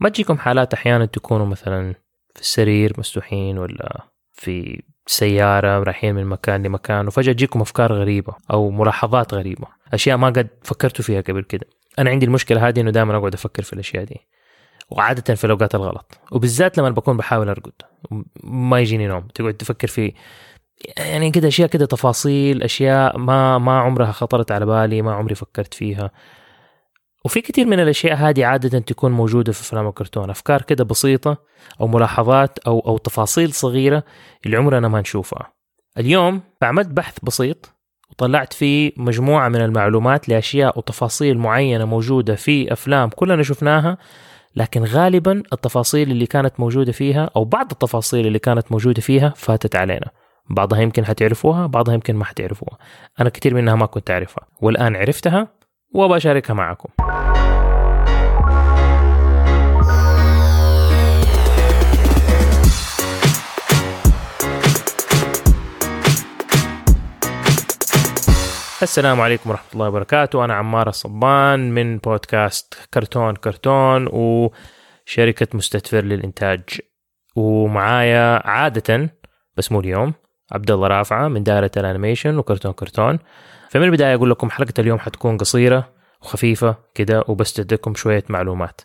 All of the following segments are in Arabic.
ما تجيكم حالات أحيانا تكونوا مثلا في السرير مسلوحين ولا في سيارة رايحين من مكان لمكان وفجأة تجيكم أفكار غريبة أو ملاحظات غريبة. أشياء ما قد فكرتوا فيها قبل كده. أنا عندي المشكلة هذه إنه دائما أقعد أفكر في الأشياء دي. وعادة في الأوقات الغلط. وبالذات لما بكون بحاول أرقد. ما يجيني نوم. تقعد تفكر في يعني كده أشياء كده تفاصيل أشياء ما ما عمرها خطرت على بالي ما عمري فكرت فيها. وفي كثير من الأشياء هذه عادة تكون موجودة في أفلام الكرتون أفكار كده بسيطة أو ملاحظات أو أو تفاصيل صغيرة اللي عمرنا ما نشوفها. اليوم عملت بحث بسيط وطلعت فيه مجموعة من المعلومات لأشياء وتفاصيل معينة موجودة في أفلام كلنا شفناها لكن غالبا التفاصيل اللي كانت موجودة فيها أو بعض التفاصيل اللي كانت موجودة فيها فاتت علينا. بعضها يمكن حتعرفوها بعضها يمكن ما حتعرفوها. أنا كثير منها ما كنت أعرفها. والآن عرفتها وبشاركها معكم. السلام عليكم ورحمة الله وبركاته. أنا عمار الصبان من بودكاست كرتون كرتون وشركة مستدفر للإنتاج. ومعايا عادة بس مو اليوم عبد الله رافعة من دائرة ال animation وكرتون كرتون. فمن البداية أقول لكم حلقة اليوم حتكون قصيرة وخفيفة كده وبس تديكم شوية معلومات.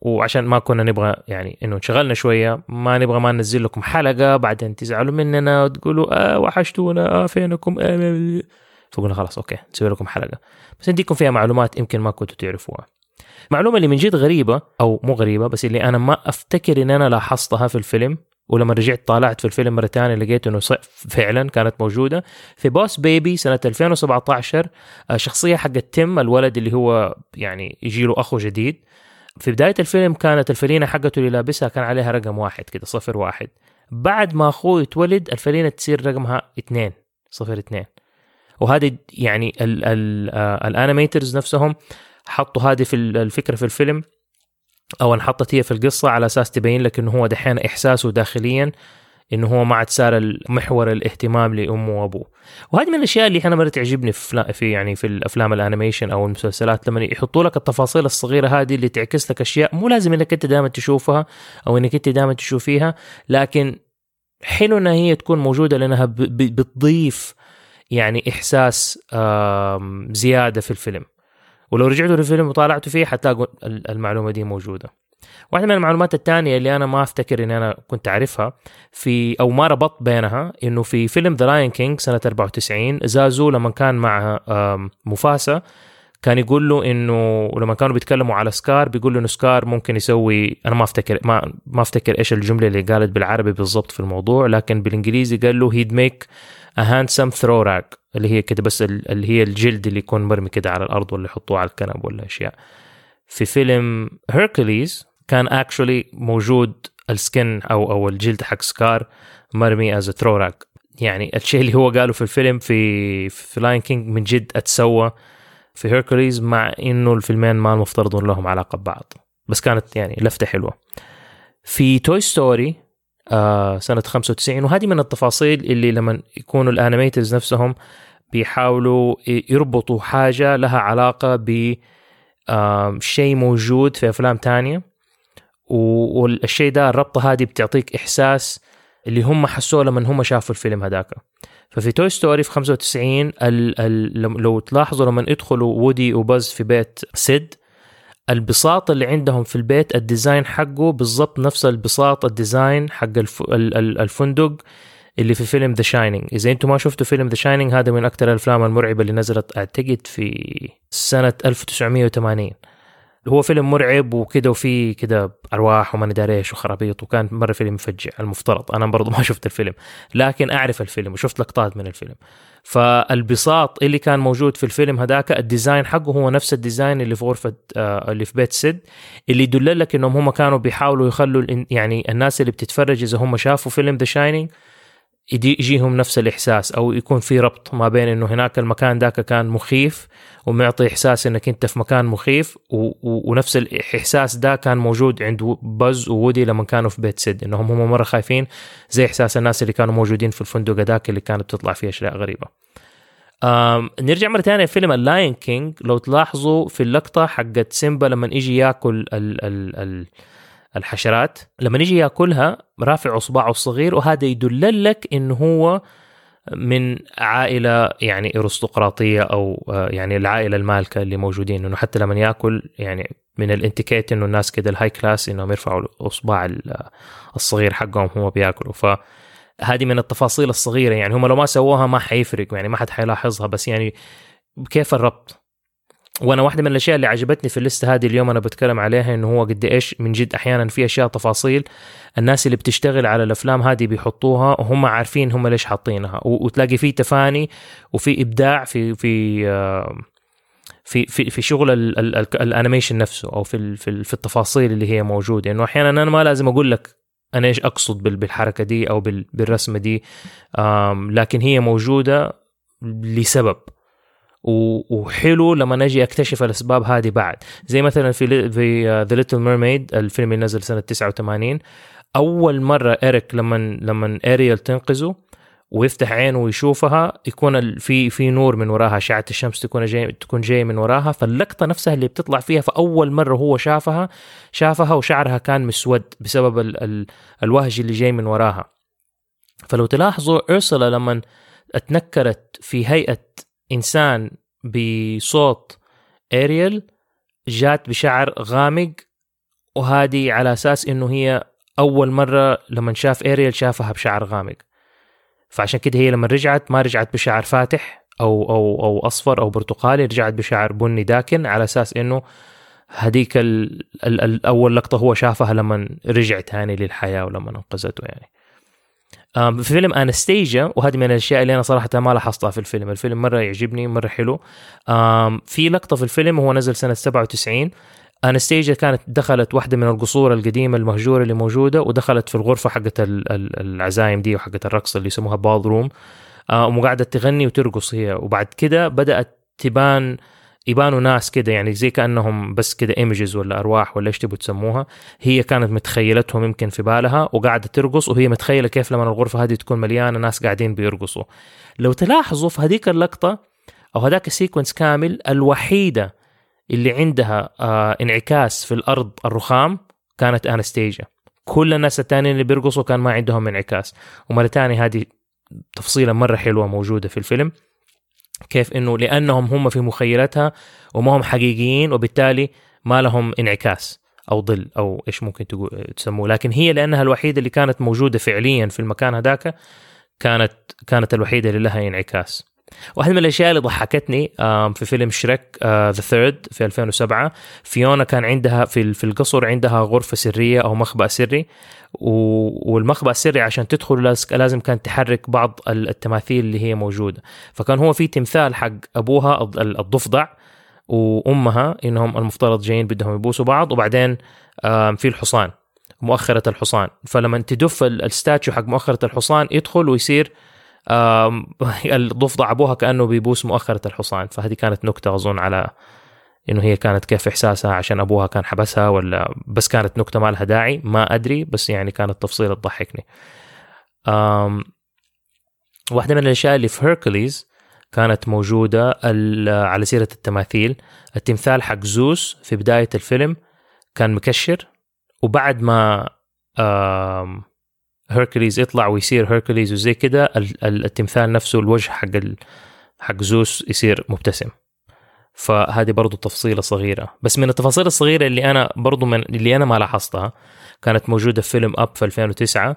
وعشان ما كنا نبغى يعني إنه انشغلنا شوية ما نبغى ما ننزل لكم حلقة بعدين تزعلوا مننا وتقولوا آه وحشتونا آه فينكم؟ آه فقلنا خلاص okay نسوي لكم حلقة. بس نديكم فيها معلومات يمكن ما كنتوا تعرفوها. المعلومه اللي من جد غريبة أو مو غريبة بس اللي أنا ما أفتكر إن أنا لاحظتها في الفيلم ولما رجعت طالعت في الفيلم مرة ثانية لقيت إنه فعلا كانت موجودة. في Boss Baby سنة 2017 شخصية حق تيم الولد اللي هو يعني يجي له أخو جديد. في بداية الفيلم كانت الفلينه حقته اللي لابسها كان عليها رقم واحد كده صفر واحد. بعد ما أخوه يتولد الفلينه تصير رقمها اثنين صفر اثنين. وهذه يعني ال animators نفسهم حطوا هذه في الفكرة في الفيلم. أو انحطت هي في القصة على أساس تبين لك إنه هو دحين إحساسه داخليا إنه هو ما عاد صار محور الاهتمام لأمه وأبوه. وهذه من الأشياء اللي أنا مرة تعجبني في في يعني في الأفلام الأنيميشن أو المسلسلات لما يحطوا لك التفاصيل الصغيرة هذه اللي تعكس لك أشياء مو لازم إنك أنت دائما تشوفها أو إنك أنت دائما تشوفيها لكن حلو إنها هي تكون موجودة لأنها بتضيف يعني إحساس زيادة في الفيلم. ولو رجعتوا للفيلم وطالعتوا فيه حتلاقوا المعلومة دي موجودة. واحدة من المعلومات الثانية اللي أنا ما أفتكر إني أنا كنت أعرفها في أو ما ربطت بينها إنه في فيلم The Lion King سنة 94 زازو لما كان مع موفاسا كان يقول له إنه لما كانوا بيتكلموا على سكار بيقول له إنه سكار ممكن يسوي أنا ما أفتكر ما ما أفتكر إيش الجملة اللي قالت بالعربي بالضبط في الموضوع لكن بالإنجليزي قال له he'd make a handsome throw rug اللي هي كده بس اللي هي الجلد اللي يكون مرمي كده على الأرض ولا يحطوه على الكنب ولا أشياء. في فيلم Hercules كان actually موجود ال skin أو أو الجلد حق سكار مرمي as throw rug يعني الشيء اللي هو قاله في الفيلم في في Lion King من جد أتسوى في Hercules مع إنه الفيلمين ما المفترض لهم علاقة ببعض. بس كانت يعني لفتة حلوة. في Toy Story آه سنة 95 وهذه من التفاصيل اللي لما يكونوا ال animators نفسهم بيحاولوا يربطوا حاجة لها علاقة ب آه شيء موجود في أفلام تانية. والشيء ده الربطة هذه بتعطيك إحساس اللي هم حسوه لما هم شافوا الفيلم هذاك. ففي Toy Story في 95 ال ال لو تلاحظوا لما يدخلوا وودي وباز في بيت سيد البساط اللي عندهم في البيت ال design حقه بالضبط نفس البساط ال design حق الف... الفندق اللي في فيلم The Shining إذا أنتم ما شفتوا فيلم The Shining هذا من أكثر الأفلام المرعبة اللي نزلت أعتقد في سنة 1980 هو فيلم مرعب وكده وفي كده أرواح وما ندري إيش وخرابيط وكان مرة فيلم مفجع المفترض. أنا برضو ما شفت الفيلم لكن أعرف الفيلم وشفت لقطات من الفيلم. فالبساط اللي كان موجود في الفيلم هذاك ال design حقه هو نفس ال design اللي في غرفة آه اللي في بيت سيد اللي يدل لك إنهم هم كانوا بيحاولوا يخلوا يعني الناس اللي بتتفرج إذا هم شافوا فيلم The Shining يجيهم نفس الإحساس أو يكون في ربط ما بين إنه هناك المكان ذاك كان مخيف ومعطي إحساس إنك أنت في مكان مخيف و... و... ونفس الإحساس ده كان موجود عند باز وودي لما كانوا في بيت سيد إنهم هم مرة خايفين زي إحساس الناس اللي كانوا موجودين في الفندق ذاك اللي كانت بتطلع فيه أشياء غريبة. آم نرجع مرة ثانية فيلم ال Lion King لو تلاحظوا في اللقطة حقت سيمبا لما يجي ياكل ال ال ال الحشرات لما يجي ياكلها رافع اصبعه الصغير وهذا يدل لك انه هو من عائلة يعني أرستقراطية أو آه، يعني العائلة المالكة اللي موجودين. إنه حتى لما ياكل يعني من الاتيكيت إنه الناس كده ال high class إنهم يرفعوا الاصبع الصغير حقهم هم بياكلوا. فهذه من التفاصيل الصغيرة يعني هم لو ما سووها ما حيفرق يعني ما حد حيلاحظها بس يعني كيف الربط؟ وأنا واحدة من الأشياء اللي عجبتني في الليستة هذه اليوم أنا بتكلم عليها إنه هو قد إيش من جد أحيانا في أشياء تفاصيل الناس اللي بتشتغل على الأفلام هذه بيحطوها وهم عارفين هم ليش حاطينها. وتلاقي في تفاني وفي إبداع في في في في في شغل الأنيميشن نفسه أو في في التفاصيل اللي هي موجودة. إنه أحيانا أنا ما لازم أقول لك أنا إيش أقصد بالحركة دي أو بالرسمة دي لكن هي موجودة لسبب. وحلو لما نجي أكتشف الأسباب هذه بعد. زي مثلا في في The Little Mermaid الفيلم اللي نزل سنة 89 أول مرة إيريك لما لما أريل تنقذه ويفتح عينه ويشوفها يكون في في نور من وراها أشعة الشمس تكون جاي تكون جاي من وراها فاللقطة نفسها اللي بتطلع فيها فأول مرة هو شافها شافها وشعرها كان مسود بسبب ال ال الوهج اللي جاي من وراها. فلو تلاحظوا أورسولا لما اتنكرت في هيئة إنسان بصوت أريل جات بشعر غامق وهذه على أساس إنه هي أول مرة لما شاف أريل شافها بشعر غامق. فعشان كده هي لما رجعت ما رجعت بشعر فاتح أو أو أو أصفر أو برتقالي رجعت بشعر بني داكن على أساس إنه هذيك الأول لقطة هو شافها لما رجع تاني للحياة ولما أنقذته يعني. في فيلم انستيجا وهذه من الأشياء اللي أنا صراحة ما لاحظتها في الفيلم. الفيلم مرة يعجبني مرة حلو. في لقطة في الفيلم هو نزل سنة 97 انستيجا كانت دخلت واحدة من القصور القديمة المهجورة اللي موجودة ودخلت في الغرفة حقت العزايم دي وحقت الرقص اللي يسموها ballroom وقاعدة تغني وترقص هي. وبعد كده بدأت تبان يبانوا ناس كده يعني زي كأنهم بس كده images ولا أرواح ولا إيش تبوا تسموها. هي كانت متخيلتهم يمكن في بالها وقاعدة ترقص وهي متخيلة كيف لما الغرفة هذه تكون مليانة ناس قاعدين بيرقصوا. لو تلاحظوا في هذيك اللقطة أو هذاك ال sequence كامل الوحيدة اللي عندها آه انعكاس في الأرض الرخام كانت أنستازيا كل الناس الثانيين اللي بيرقصوا كان ما عندهم انعكاس. ومرة ثانية هذه تفصيلة مرة حلوة موجودة في الفيلم. كيف إنه لأنهم هم في مخيلتها وما هم حقيقيين وبالتالي ما لهم انعكاس أو ظل أو إيش ممكن تسموه. لكن هي لأنها الوحيدة اللي كانت موجودة فعليا في المكان هذاك كانت كانت الوحيدة اللي لها انعكاس. واحدة من الأشياء اللي ضحكتني في فيلم شريك ذا ثيرد في 2007 فيونا كان عندها في في القصر عندها غرفة سرية أو مخبأ سري والمخبأ السري عشان تدخل لازم كانت تحرك بعض التماثيل اللي هي موجودة. فكان هو في تمثال حق أبوها الضفدع وأمها إنهم المفترض جايين بدهم يبوسوا بعض وبعدين في الحصان مؤخرة الحصان. فلما تدف الستاتشو حق مؤخرة الحصان يدخل ويصير الضفدع ابوها كأنه بيبوس مؤخرة الحصان. فهذه كانت نكتة أظن على إنه هي كانت كيف إحساسها عشان أبوها كان حبسها ولا بس كانت نكتة ما لها داعي. ما أدري بس يعني كانت تفصيلة تضحكني. واحدة من الأشياء اللي في Hercules كانت موجودة على سيرة التماثيل. التمثال حق زيوس في بداية الفيلم كان مكشر وبعد ما هيركليز يطلع ويصير هيركليز وزي كده التمثال نفسه الوجه حق حق زيوس يصير مبتسم. فهذه برضو تفصيلة صغيرة. بس من التفاصيل الصغيرة اللي أنا برضو من اللي أنا ما لاحظتها كانت موجودة في فيلم Up في 2009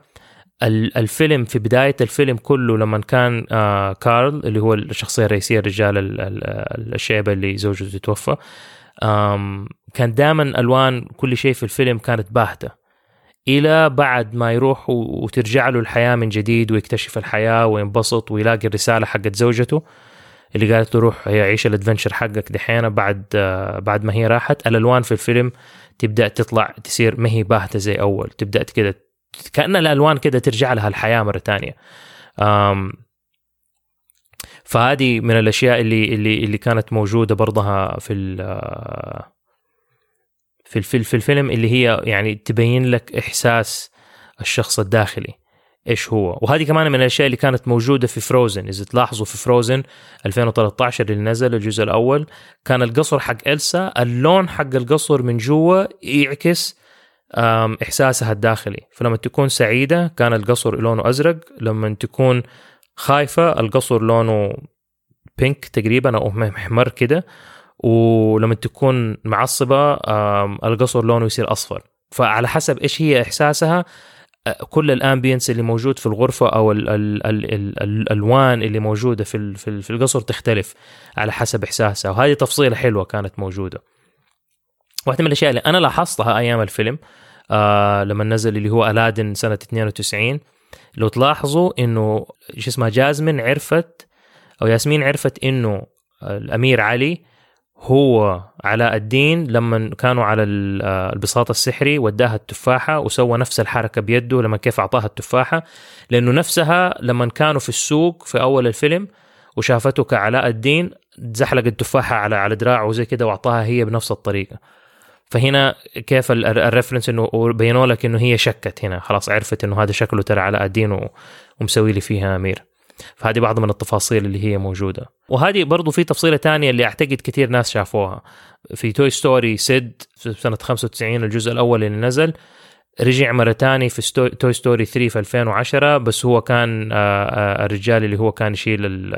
الفيلم في بداية الفيلم كله لما كان آه كارل اللي هو الشخصية الرئيسية الرجال الشيبة اللي زوجته توفى كان دائما ألوان كل شيء في الفيلم كانت باهتة. إلى بعد ما يروح وترجع له الحياة من جديد ويكتشف الحياة وينبسط ويلاقي الرسالة حقت زوجته اللي قالت له روح عيش الادفنشر حقك دحين بعد بعد ما هي راحت. الألوان في الفيلم تبدأ تطلع تصير ما هي باهتة زي أول. تبدأ كده كان الألوان كده ترجع لها الحياة مرة ثانية فهذه من الأشياء اللي اللي اللي كانت موجودة برضها في في في الفيلم اللي هي يعني تبين لك إحساس الشخص الداخلي إيش هو. وهذه كمان من الأشياء اللي كانت موجودة في فروزن إذا تلاحظوا في فروزن 2013 اللي نزل الجزء الأول كان القصر حق إلسا اللون حق القصر من جوا يعكس إحساسها الداخلي. فلما تكون سعيدة كان القصر لونه أزرق. لما تكون خايفة القصر لونه بينك تقريبا أو محمر كده. ولما تكون معصبة القصر لونه يصير أصفر. فعلى حسب إيش هي إحساسها كل الأمبينس اللي موجود في الغرفة أو ال ال ال ال الألوان اللي موجودة في في القصر تختلف على حسب إحساسها. وهذه تفصيلة حلوة كانت موجودة. واحدة من الأشياء اللي أنا لاحظتها أيام الفيلم آه لما نزل اللي هو ألادن سنة 92 لو تلاحظوا إنه شو اسمها جازمين عرفت أو ياسمين عرفت إنه الأمير علي هو علاء الدين لما كانوا على البساط السحري وداها التفاحة وسوى نفس الحركة بيده لما كيف أعطاها التفاحة. لأنه نفسها لما كانوا في السوق في أول الفيلم وشافته كعلاء الدين زحلق التفاحة على على دراعه وزي كده وأعطاها هي بنفس الطريقة. فهنا كيف ال reference إنه بينوا لك إنه هي شكت هنا خلاص عرفت إنه هذا شكله ترى علاء الدين ومسوي لي فيها أمير. فهذه بعض من التفاصيل اللي هي موجودة. وهذه برضو في تفصيلة تانية اللي أعتقد كثير ناس شافوها. في Toy Story سيد في سنة 95 الجزء الأول اللي نزل رجع مرة تانية في Toy Story 3 في 2010 بس هو كان الرجال اللي هو كان يشيل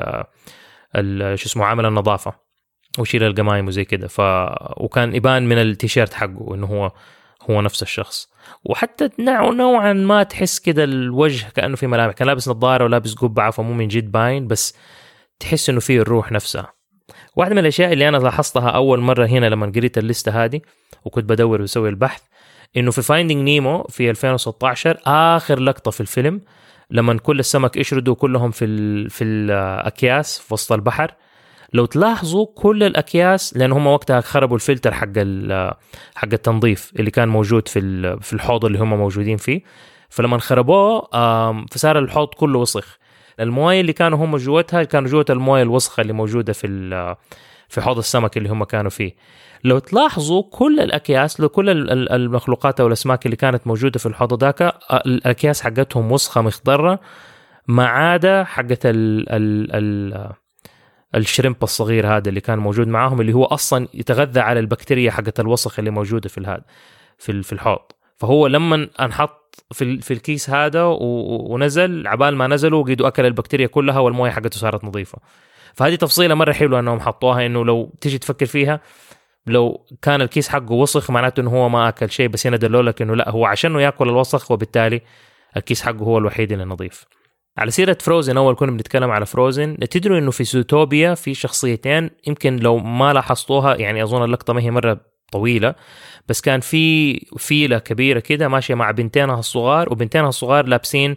شو اسمه عامل النظافة ويشيل القمايم وزي كده. ف وكان يبان من التيشيرت حقه إنه هو هو نفس الشخص. وحتى نوعا ما تحس كده الوجه كأنه في ملامح كان لابس نظارة ولابس قبعة فمو من جد باين بس تحس إنه فيه الروح نفسها. واحدة من الأشياء اللي أنا لاحظتها أول مرة هنا لما قريت ال list ه هذه وكنت بدور وأسوي البحث إنه في Finding Nemo في 2016 آخر لقطة في الفيلم لما كل السمك يشردوا كلهم في في الأكياس في وسط البحر لو تلاحظوا كل الأكياس لأن هم وقتها خربوا الفلتر حق حق التنظيف اللي كان موجود في في الحوض اللي هم موجودين فيه. فلما خربوه فصار الحوض كله وسخ. المويه اللي كانوا هم جوتها كانوا جوة المويه الوسخة اللي موجودة في في حوض السمك اللي هم كانوا فيه. لو تلاحظوا كل الأكياس لو كل المخلوقات أو الأسماك اللي كانت موجودة في الحوض ذاك الأكياس حقتهم وسخة مخضرة ما عدا حقت ال ال الشريمب الصغير هذا اللي كان موجود معاهم اللي هو أصلا يتغذى على البكتيريا حقت الوسخ اللي موجودة في الهذا في في الحوض. فهو لما أنحط في في الكيس هذا ونزل عبال ما نزلوا قيدوا أكل البكتيريا كلها والموية حقته صارت نظيفة. فهذه تفصيلة مرة حلوة إنهم حطوها إنه لو تيجي تفكر فيها لو كان الكيس حقه وسخ معناته إنه هو ما أكل شيء بس هنا دلوا لك إنه لا هو عشانه يأكل الوسخ وبالتالي الكيس حقه هو الوحيد اللي نظيف. على سيرة Frozen أول كنا بنتكلم على Frozen تدروا إنه في Zootopia في شخصيتين يمكن لو ما لاحظتوها يعني أظن اللقطة ما هي مرة طويلة بس كان في فيلة كبيرة كده ماشية مع بنتينها الصغار وبنتينها الصغار لابسين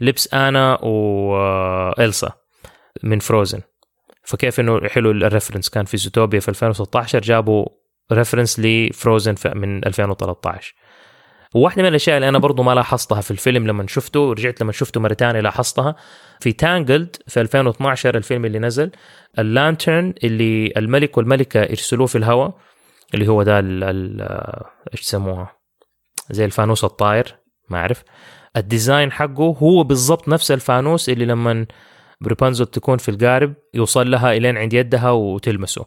لبس آنا وإلسا من Frozen فكيف إنه حلو ال reference كان في Zootopia في 2016 جابوا reference ل Frozen من 2013 وواحدة من الأشياء اللي أنا برضو ما لاحظتها في الفيلم لما شفته ورجعت لما شفته مرة ثانية لاحظتها. في Tangled في 2012 الفيلم اللي نزل ال lantern اللي الملك والملكة يرسلوه في الهواء اللي هو ده إيش يسموها؟ زي الفانوس الطاير ما أعرف. ال design حقه هو بالضبط نفس الفانوس اللي لما رابونزل تكون في القارب يوصل لها إلين عند يدها وتلمسه.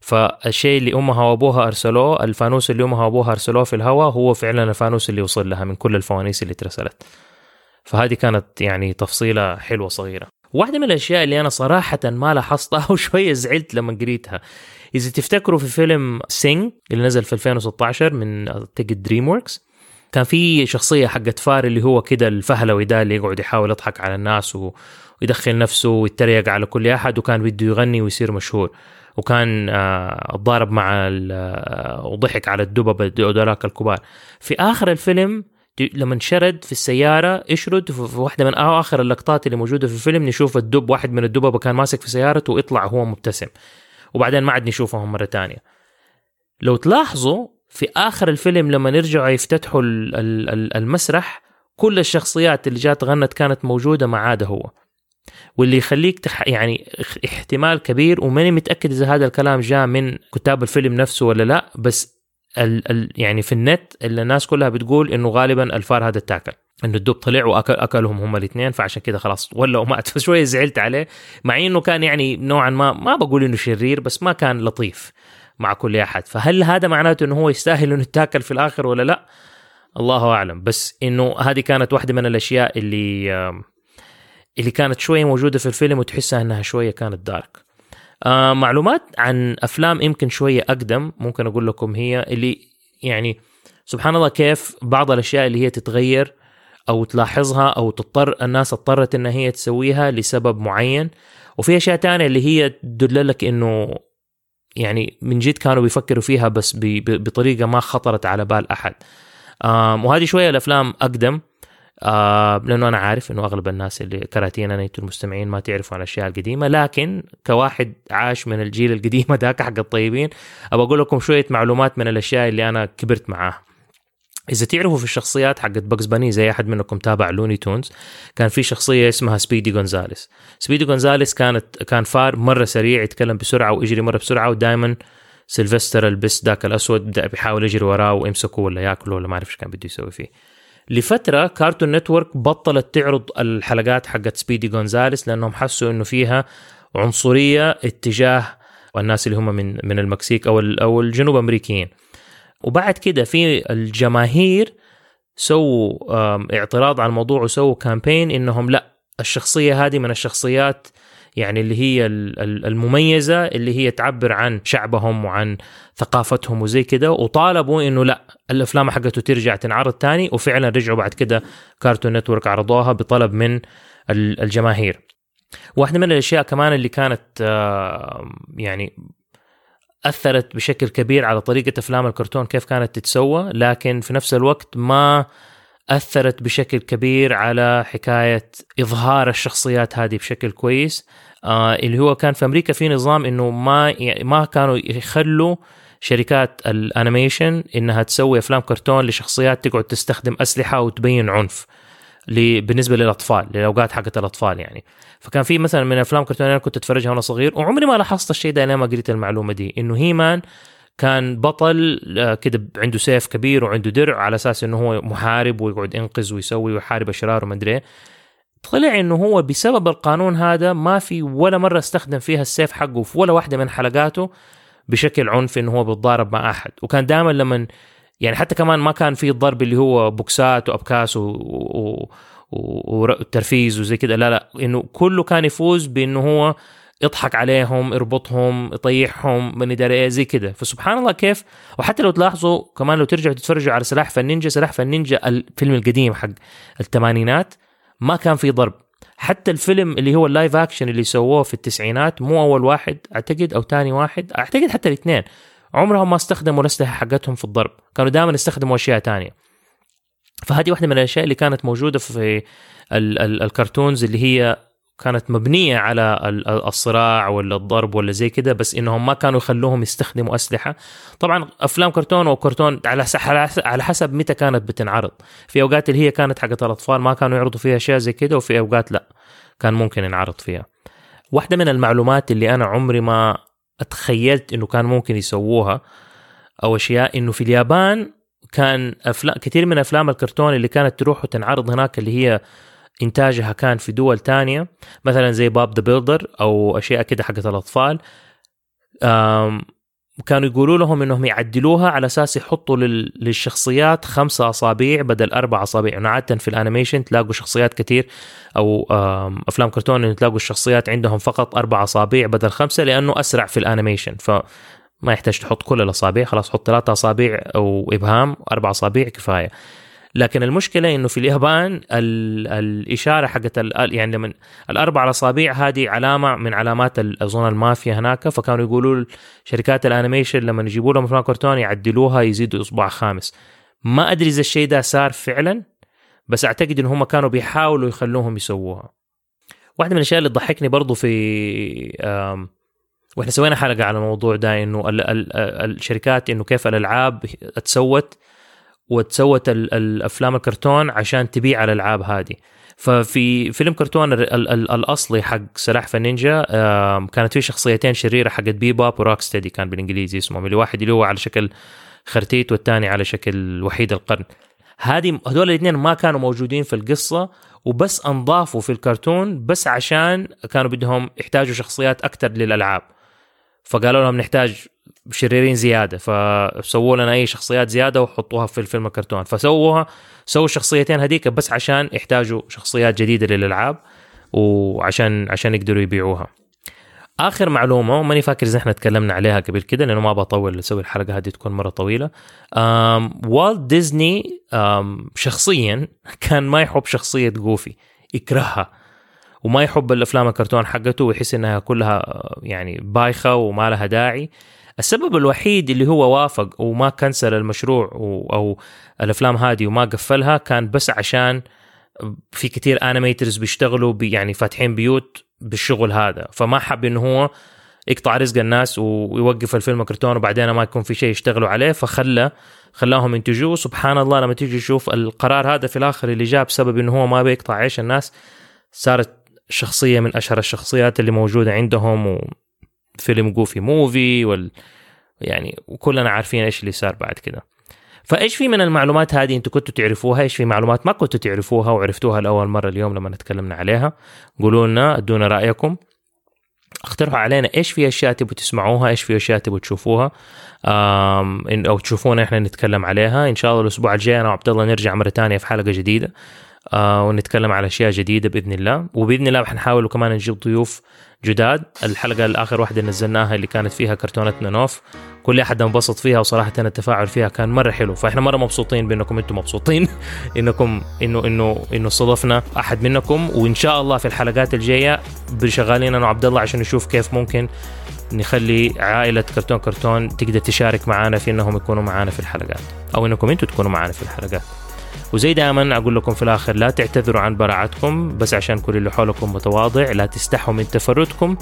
فالشيء اللي أمها وأبوها أرسلوه الفانوس اللي أمها وأبوها أرسلوه في الهواء هو فعلا الفانوس اللي وصل لها من كل الفوانيس اللي اترسلت. فهذه كانت يعني تفصيلة حلوة صغيرة. واحدة من الأشياء اللي أنا صراحة ما لاحظتها وشوية زعلت لما قريتها. إذا تفتكروا في فيلم Sing اللي نزل في 2016 من أعتقد DreamWorks كان في شخصية حقت فار اللي هو كده الفهلوي ده اللي يقعد يحاول يضحك على الناس ويدخل نفسه ويتريق على كل أحد وكان بده يغني ويصير مشهور. وكان آه، ضارب مع آه، وضحك على الدببة ذولاك الكبار. في آخر الفيلم لما شرد في السيارة اشرد في واحدة من آخر اللقطات اللي موجودة في الفيلم نشوف الدب واحد من الدببة كان ماسك في سيارته ويطلع وهو مبتسم. وبعدين ما عاد نشوفهم مرة تانية. لو تلاحظوا في آخر الفيلم لما يرجعوا يفتتحوا المسرح كل الشخصيات اللي جات غنت كانت موجودة ما عدا هو. واللي يخليك تح يعني احتمال كبير وماني متأكد إذا هذا الكلام جاء من كتاب الفيلم نفسه ولا لا بس ال ال يعني في النت اللي الناس كلها بتقول إنه غالبا الفار هذا اتاكل إنه الدب طلع واكل أكلهم هم الاثنين فعشان كده خلاص ولا ومات فشوية زعلت عليه مع إنه كان يعني نوعا ما ما بقول إنه شرير بس ما كان لطيف مع كل أحد. فهل هذا معناته إنه هو يستاهل إنه يتاكل في الآخر ولا لا؟ الله أعلم. بس إنه هذه كانت واحدة من الأشياء اللي اللي كانت شوية موجودة في الفيلم وتحسها إنها شوية كانت دارك آه معلومات عن أفلام يمكن شوية أقدم ممكن أقول لكم هي اللي يعني سبحان الله كيف بعض الأشياء اللي هي تتغير أو تلاحظها أو تضطر الناس اضطرت إن هي تسويها لسبب معين. وفي أشياء تانية اللي هي تدل لك إنه يعني من جد كانوا بيفكروا فيها بس بطريقة ما خطرت على بال أحد. وهذه شوية الأفلام أقدم. آه لأنه أنا عارف إنه أغلب الناس اللي كراتين أنا المستمعين ما تعرفوا عن الأشياء القديمة لكن كواحد عاش من الجيل القديم ذاك حق الطيبين ابى أقول لكم شوية معلومات من الأشياء اللي أنا كبرت معاها. إذا تعرفوا في الشخصيات حقت باگز باني زي أحد منكم تابع لوني تونز كان في شخصية اسمها سبيدي جونزاليس سبيدي جونزاليس كانت كان فار مرة سريع يتكلم بسرعة ويجري مرة بسرعة ودائما سيلفستر البس ذاك الأسود بيحاول يجري وراه ويمسكه ولا يأكله ولا ما أعرف إيش كان بده يسوي فيه. لفترة كارتون نتورك بطلت تعرض الحلقات حقت سبيدي جونزاليس لأنهم حسوا إنه فيها عنصرية اتجاه الناس اللي هم من من المكسيك أو أو الجنوب أمريكيين. وبعد كده في الجماهير سووا اعتراض على الموضوع وسووا campaign إنهم لا الشخصية هذه من الشخصيات يعني اللي هي المميزة اللي هي تعبر عن شعبهم وعن ثقافتهم وزي كده وطالبوا إنه لا الأفلام حقته ترجع تنعرض تاني وفعلا رجعوا بعد كده كارتون نتورك عرضوها بطلب من الجماهير. واحدة من الأشياء كمان اللي كانت يعني أثرت بشكل كبير على طريقة أفلام الكرتون كيف كانت تتسوى لكن في نفس الوقت ما أثرت بشكل كبير على حكاية إظهار الشخصيات هذه بشكل كويس. آه اللي هو كان في أمريكا في نظام إنه ما يعني ما كانوا يخلوا شركات الأنيميشن إنها تسوي أفلام كرتون لشخصيات تقعد تستخدم أسلحة وتبين عنف بالنسبة للأطفال للأوقات حقت الأطفال يعني. فكان في مثلا من أفلام كرتون أنا كنت أتفرجها وأنا صغير وعمري ما لاحظت الشيء ده ما قريت المعلومة دي إنه هيمان كان بطل آه، كده عنده سيف كبير وعنده درع على أساس إنه هو محارب ويقعد ينقذ ويسوي ويحارب أشرار وما أدري. طلع إنه هو بسبب القانون هذا ما في ولا مرة استخدم فيها السيف حقه في ولا واحدة من حلقاته بشكل عنفي إنه هو بيتضارب مع أحد وكان دائما لما يعني حتى كمان ما كان في الضرب اللي هو بوكسات وأبكاس و... و... وترفيس وزي كده لا لا إنه كله كان يفوز بإنه هو يضحك عليهم يربطهم يطيحهم من ادري إيه زي كده. فسبحان الله كيف. وحتى لو تلاحظوا كمان لو ترجعوا تتفرجوا على سلاحف النينجا سلاحف النينجا الفيلم القديم حق الثمانينات ما كان في ضرب. حتى الفيلم اللي هو ال live action اللي سووه في التسعينات مو أول واحد أعتقد أو ثاني واحد أعتقد حتى الاثنين. عمرهم ما استخدموا الأسلحة حقتهم في الضرب. كانوا دائما يستخدموا أشياء تانية. فهذه واحدة من الأشياء اللي كانت موجودة في الكرتونز اللي هي كانت مبنية على الصراع ولا الضرب ولا زي كده بس إنهم ما كانوا يخلوهم يستخدموا أسلحة. طبعا أفلام كرتون وكرتون على على حسب متى كانت بتنعرض. في أوقات اللي هي كانت حقت الأطفال ما كانوا يعرضوا فيها أشياء زي كده وفي أوقات لا كان ممكن ينعرض فيها. واحدة من المعلومات اللي أنا عمري ما أتخيلت إنه كان ممكن يسووها أو أشياء إنه في اليابان كان افلام كثير من أفلام الكرتون اللي كانت تروح وتنعرض هناك اللي هي إنتاجها كان في دول تانية مثلا زي Bob the Builder أو أشياء كده حقت الأطفال. كانوا يقولوا لهم إنهم يعدلوها على أساس يحطوا للشخصيات خمسة اصابع بدل أربع اصابع يعني عادة في ال animation تلاقوا شخصيات كثير أو أفلام كرتون تلاقوا الشخصيات عندهم فقط أربع اصابع بدل خمسة لأنه أسرع في ال animation. ف ما يحتاج تحط كل الاصابع خلاص حط ثلاثة اصابع أو إبهام أربع اصابع كفاية. لكن المشكلة إنه في اليابان الإشارة حقت يعني من الأربع اصابع هذه علامة من علامات أظن المافيا هناك فكانوا يقولوا شركات ال animation لما يجيبوا لهم أفلام كرتون يعدلوها يزيدوا إصبع خامس. ما أدري إذا الشيء ده صار فعلا بس أعتقد إن هم كانوا بيحاولوا يخلوهم يسووها. واحدة من الأشياء اللي تضحكني برضو في وإحنا سوينا حلقة على الموضوع ده إنه الشركات إنه كيف الألعاب اتسوت وتسوت الأفلام الكرتون عشان تبيع الألعاب هذه. ففي فيلم كرتون الأصلي حق سلاحف النينجا كانت فيه شخصيتين شريرة حقت بيبوب وروك ستدي كان بالإنجليزي اسمهم اللي واحد اللي هو على شكل خرتيت والثاني على شكل وحيد القرن. هذه هذول الاثنين ما كانوا موجودين في القصة وبس انضافوا في الكرتون بس عشان كانوا بدهم يحتاجوا شخصيات أكثر للألعاب. فقالوا لهم نحتاج شريرين زيادة فسووا لنا أي شخصيات زيادة وحطوها في الفيلم الكرتون. فسووها سووا الشخصيتين هذيك بس عشان يحتاجوا شخصيات جديدة للألعاب وعشان عشان يقدروا يبيعوها. آخر معلومة وماني فاكر إذا إحنا تكلمنا عليها قبل كده لأنه ما بطول أسوي الحلقة هذه تكون مرة طويلة. والت ديزني شخصيا كان ما يحب شخصية جوفي يكرهها. وما يحب الأفلام الكرتون حقته ويحس إنها كلها يعني بايخة وما لها داعي. السبب الوحيد اللي هو وافق وما كنسل المشروع أو الأفلام هذه وما قفلها كان بس عشان في كتير animators بيشتغلوا بي يعني فاتحين بيوت بالشغل هذا. فما حب إنه هو يقطع رزق الناس ويوقف الفيلم كرتون وبعدين ما يكون في شيء يشتغلوا عليه. فخلى خلاهم ينتجوه. سبحان الله لما تيجي تشوف القرار هذا في الآخر اللي جاء بسبب إنه هو ما بيقطع عيش الناس صارت شخصية من أشهر الشخصيات اللي موجودة عندهم وفيلم Goofy Movie وال يعني وكلنا عارفين إيش اللي صار بعد كده. فإيش في من المعلومات هذه أنتم كنتوا تعرفوها؟ إيش في معلومات ما كنتوا تعرفوها وعرفتوها لأول مرة اليوم لما تكلمنا عليها؟ قولوا لنا ادونا رأيكم. اقترحوا علينا إيش في أشياء تبوا تسمعوها إيش في أشياء تبوا تشوفوها. أو تشوفونا إحنا نتكلم عليها. إن شاء الله الأسبوع الجاي أنا وعبد الله نرجع مرة ثانية في حلقة جديدة. آه ونتكلم على أشياء جديدة بإذن الله. وبإذن الله حنحاول كمان نجيب ضيوف جداد. الحلقة الآخر واحدة نزلناها اللي كانت فيها كرتونتنا نوف كل أحد انبسط فيها وصراحة التفاعل فيها كان مرة حلو. فإحنا مرة مبسوطين بإنكم أنتم مبسوطين. إنكم إنه إنه إنه استضفنا أحد منكم. وإن شاء الله في الحلقات الجاية بشغالين أنا وعبد الله عشان نشوف كيف ممكن نخلي عائلة كرتون كرتون تقدر تشارك معنا في إنهم يكونوا معنا في الحلقات. أو إنكم أنتم تكونوا معنا في الحلقات. وزي دائما أقول لكم في الآخر لا تعتذروا عن براعتكم بس عشان كل اللي حولكم متواضع لا تستحوا من تفردكم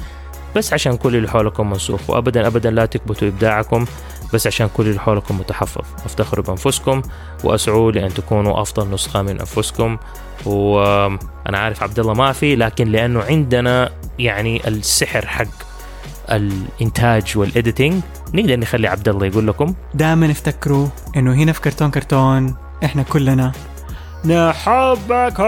بس عشان كل اللي حولكم منسوخ. وابدا ابدا لا تكبتوا إبداعكم بس عشان كل اللي حولكم متحفظ. افتخروا بأنفسكم وأسعوا لأن تكونوا أفضل نسخة من أنفسكم. وأنا عارف عبد الله ما في لكن لأنه عندنا يعني السحر حق الإنتاج والاديتنج نقدر نخلي عبد الله يقول لكم. دائما افتكروا إنه هنا في كرتون كرتون إحنا كلنا. نحبكم.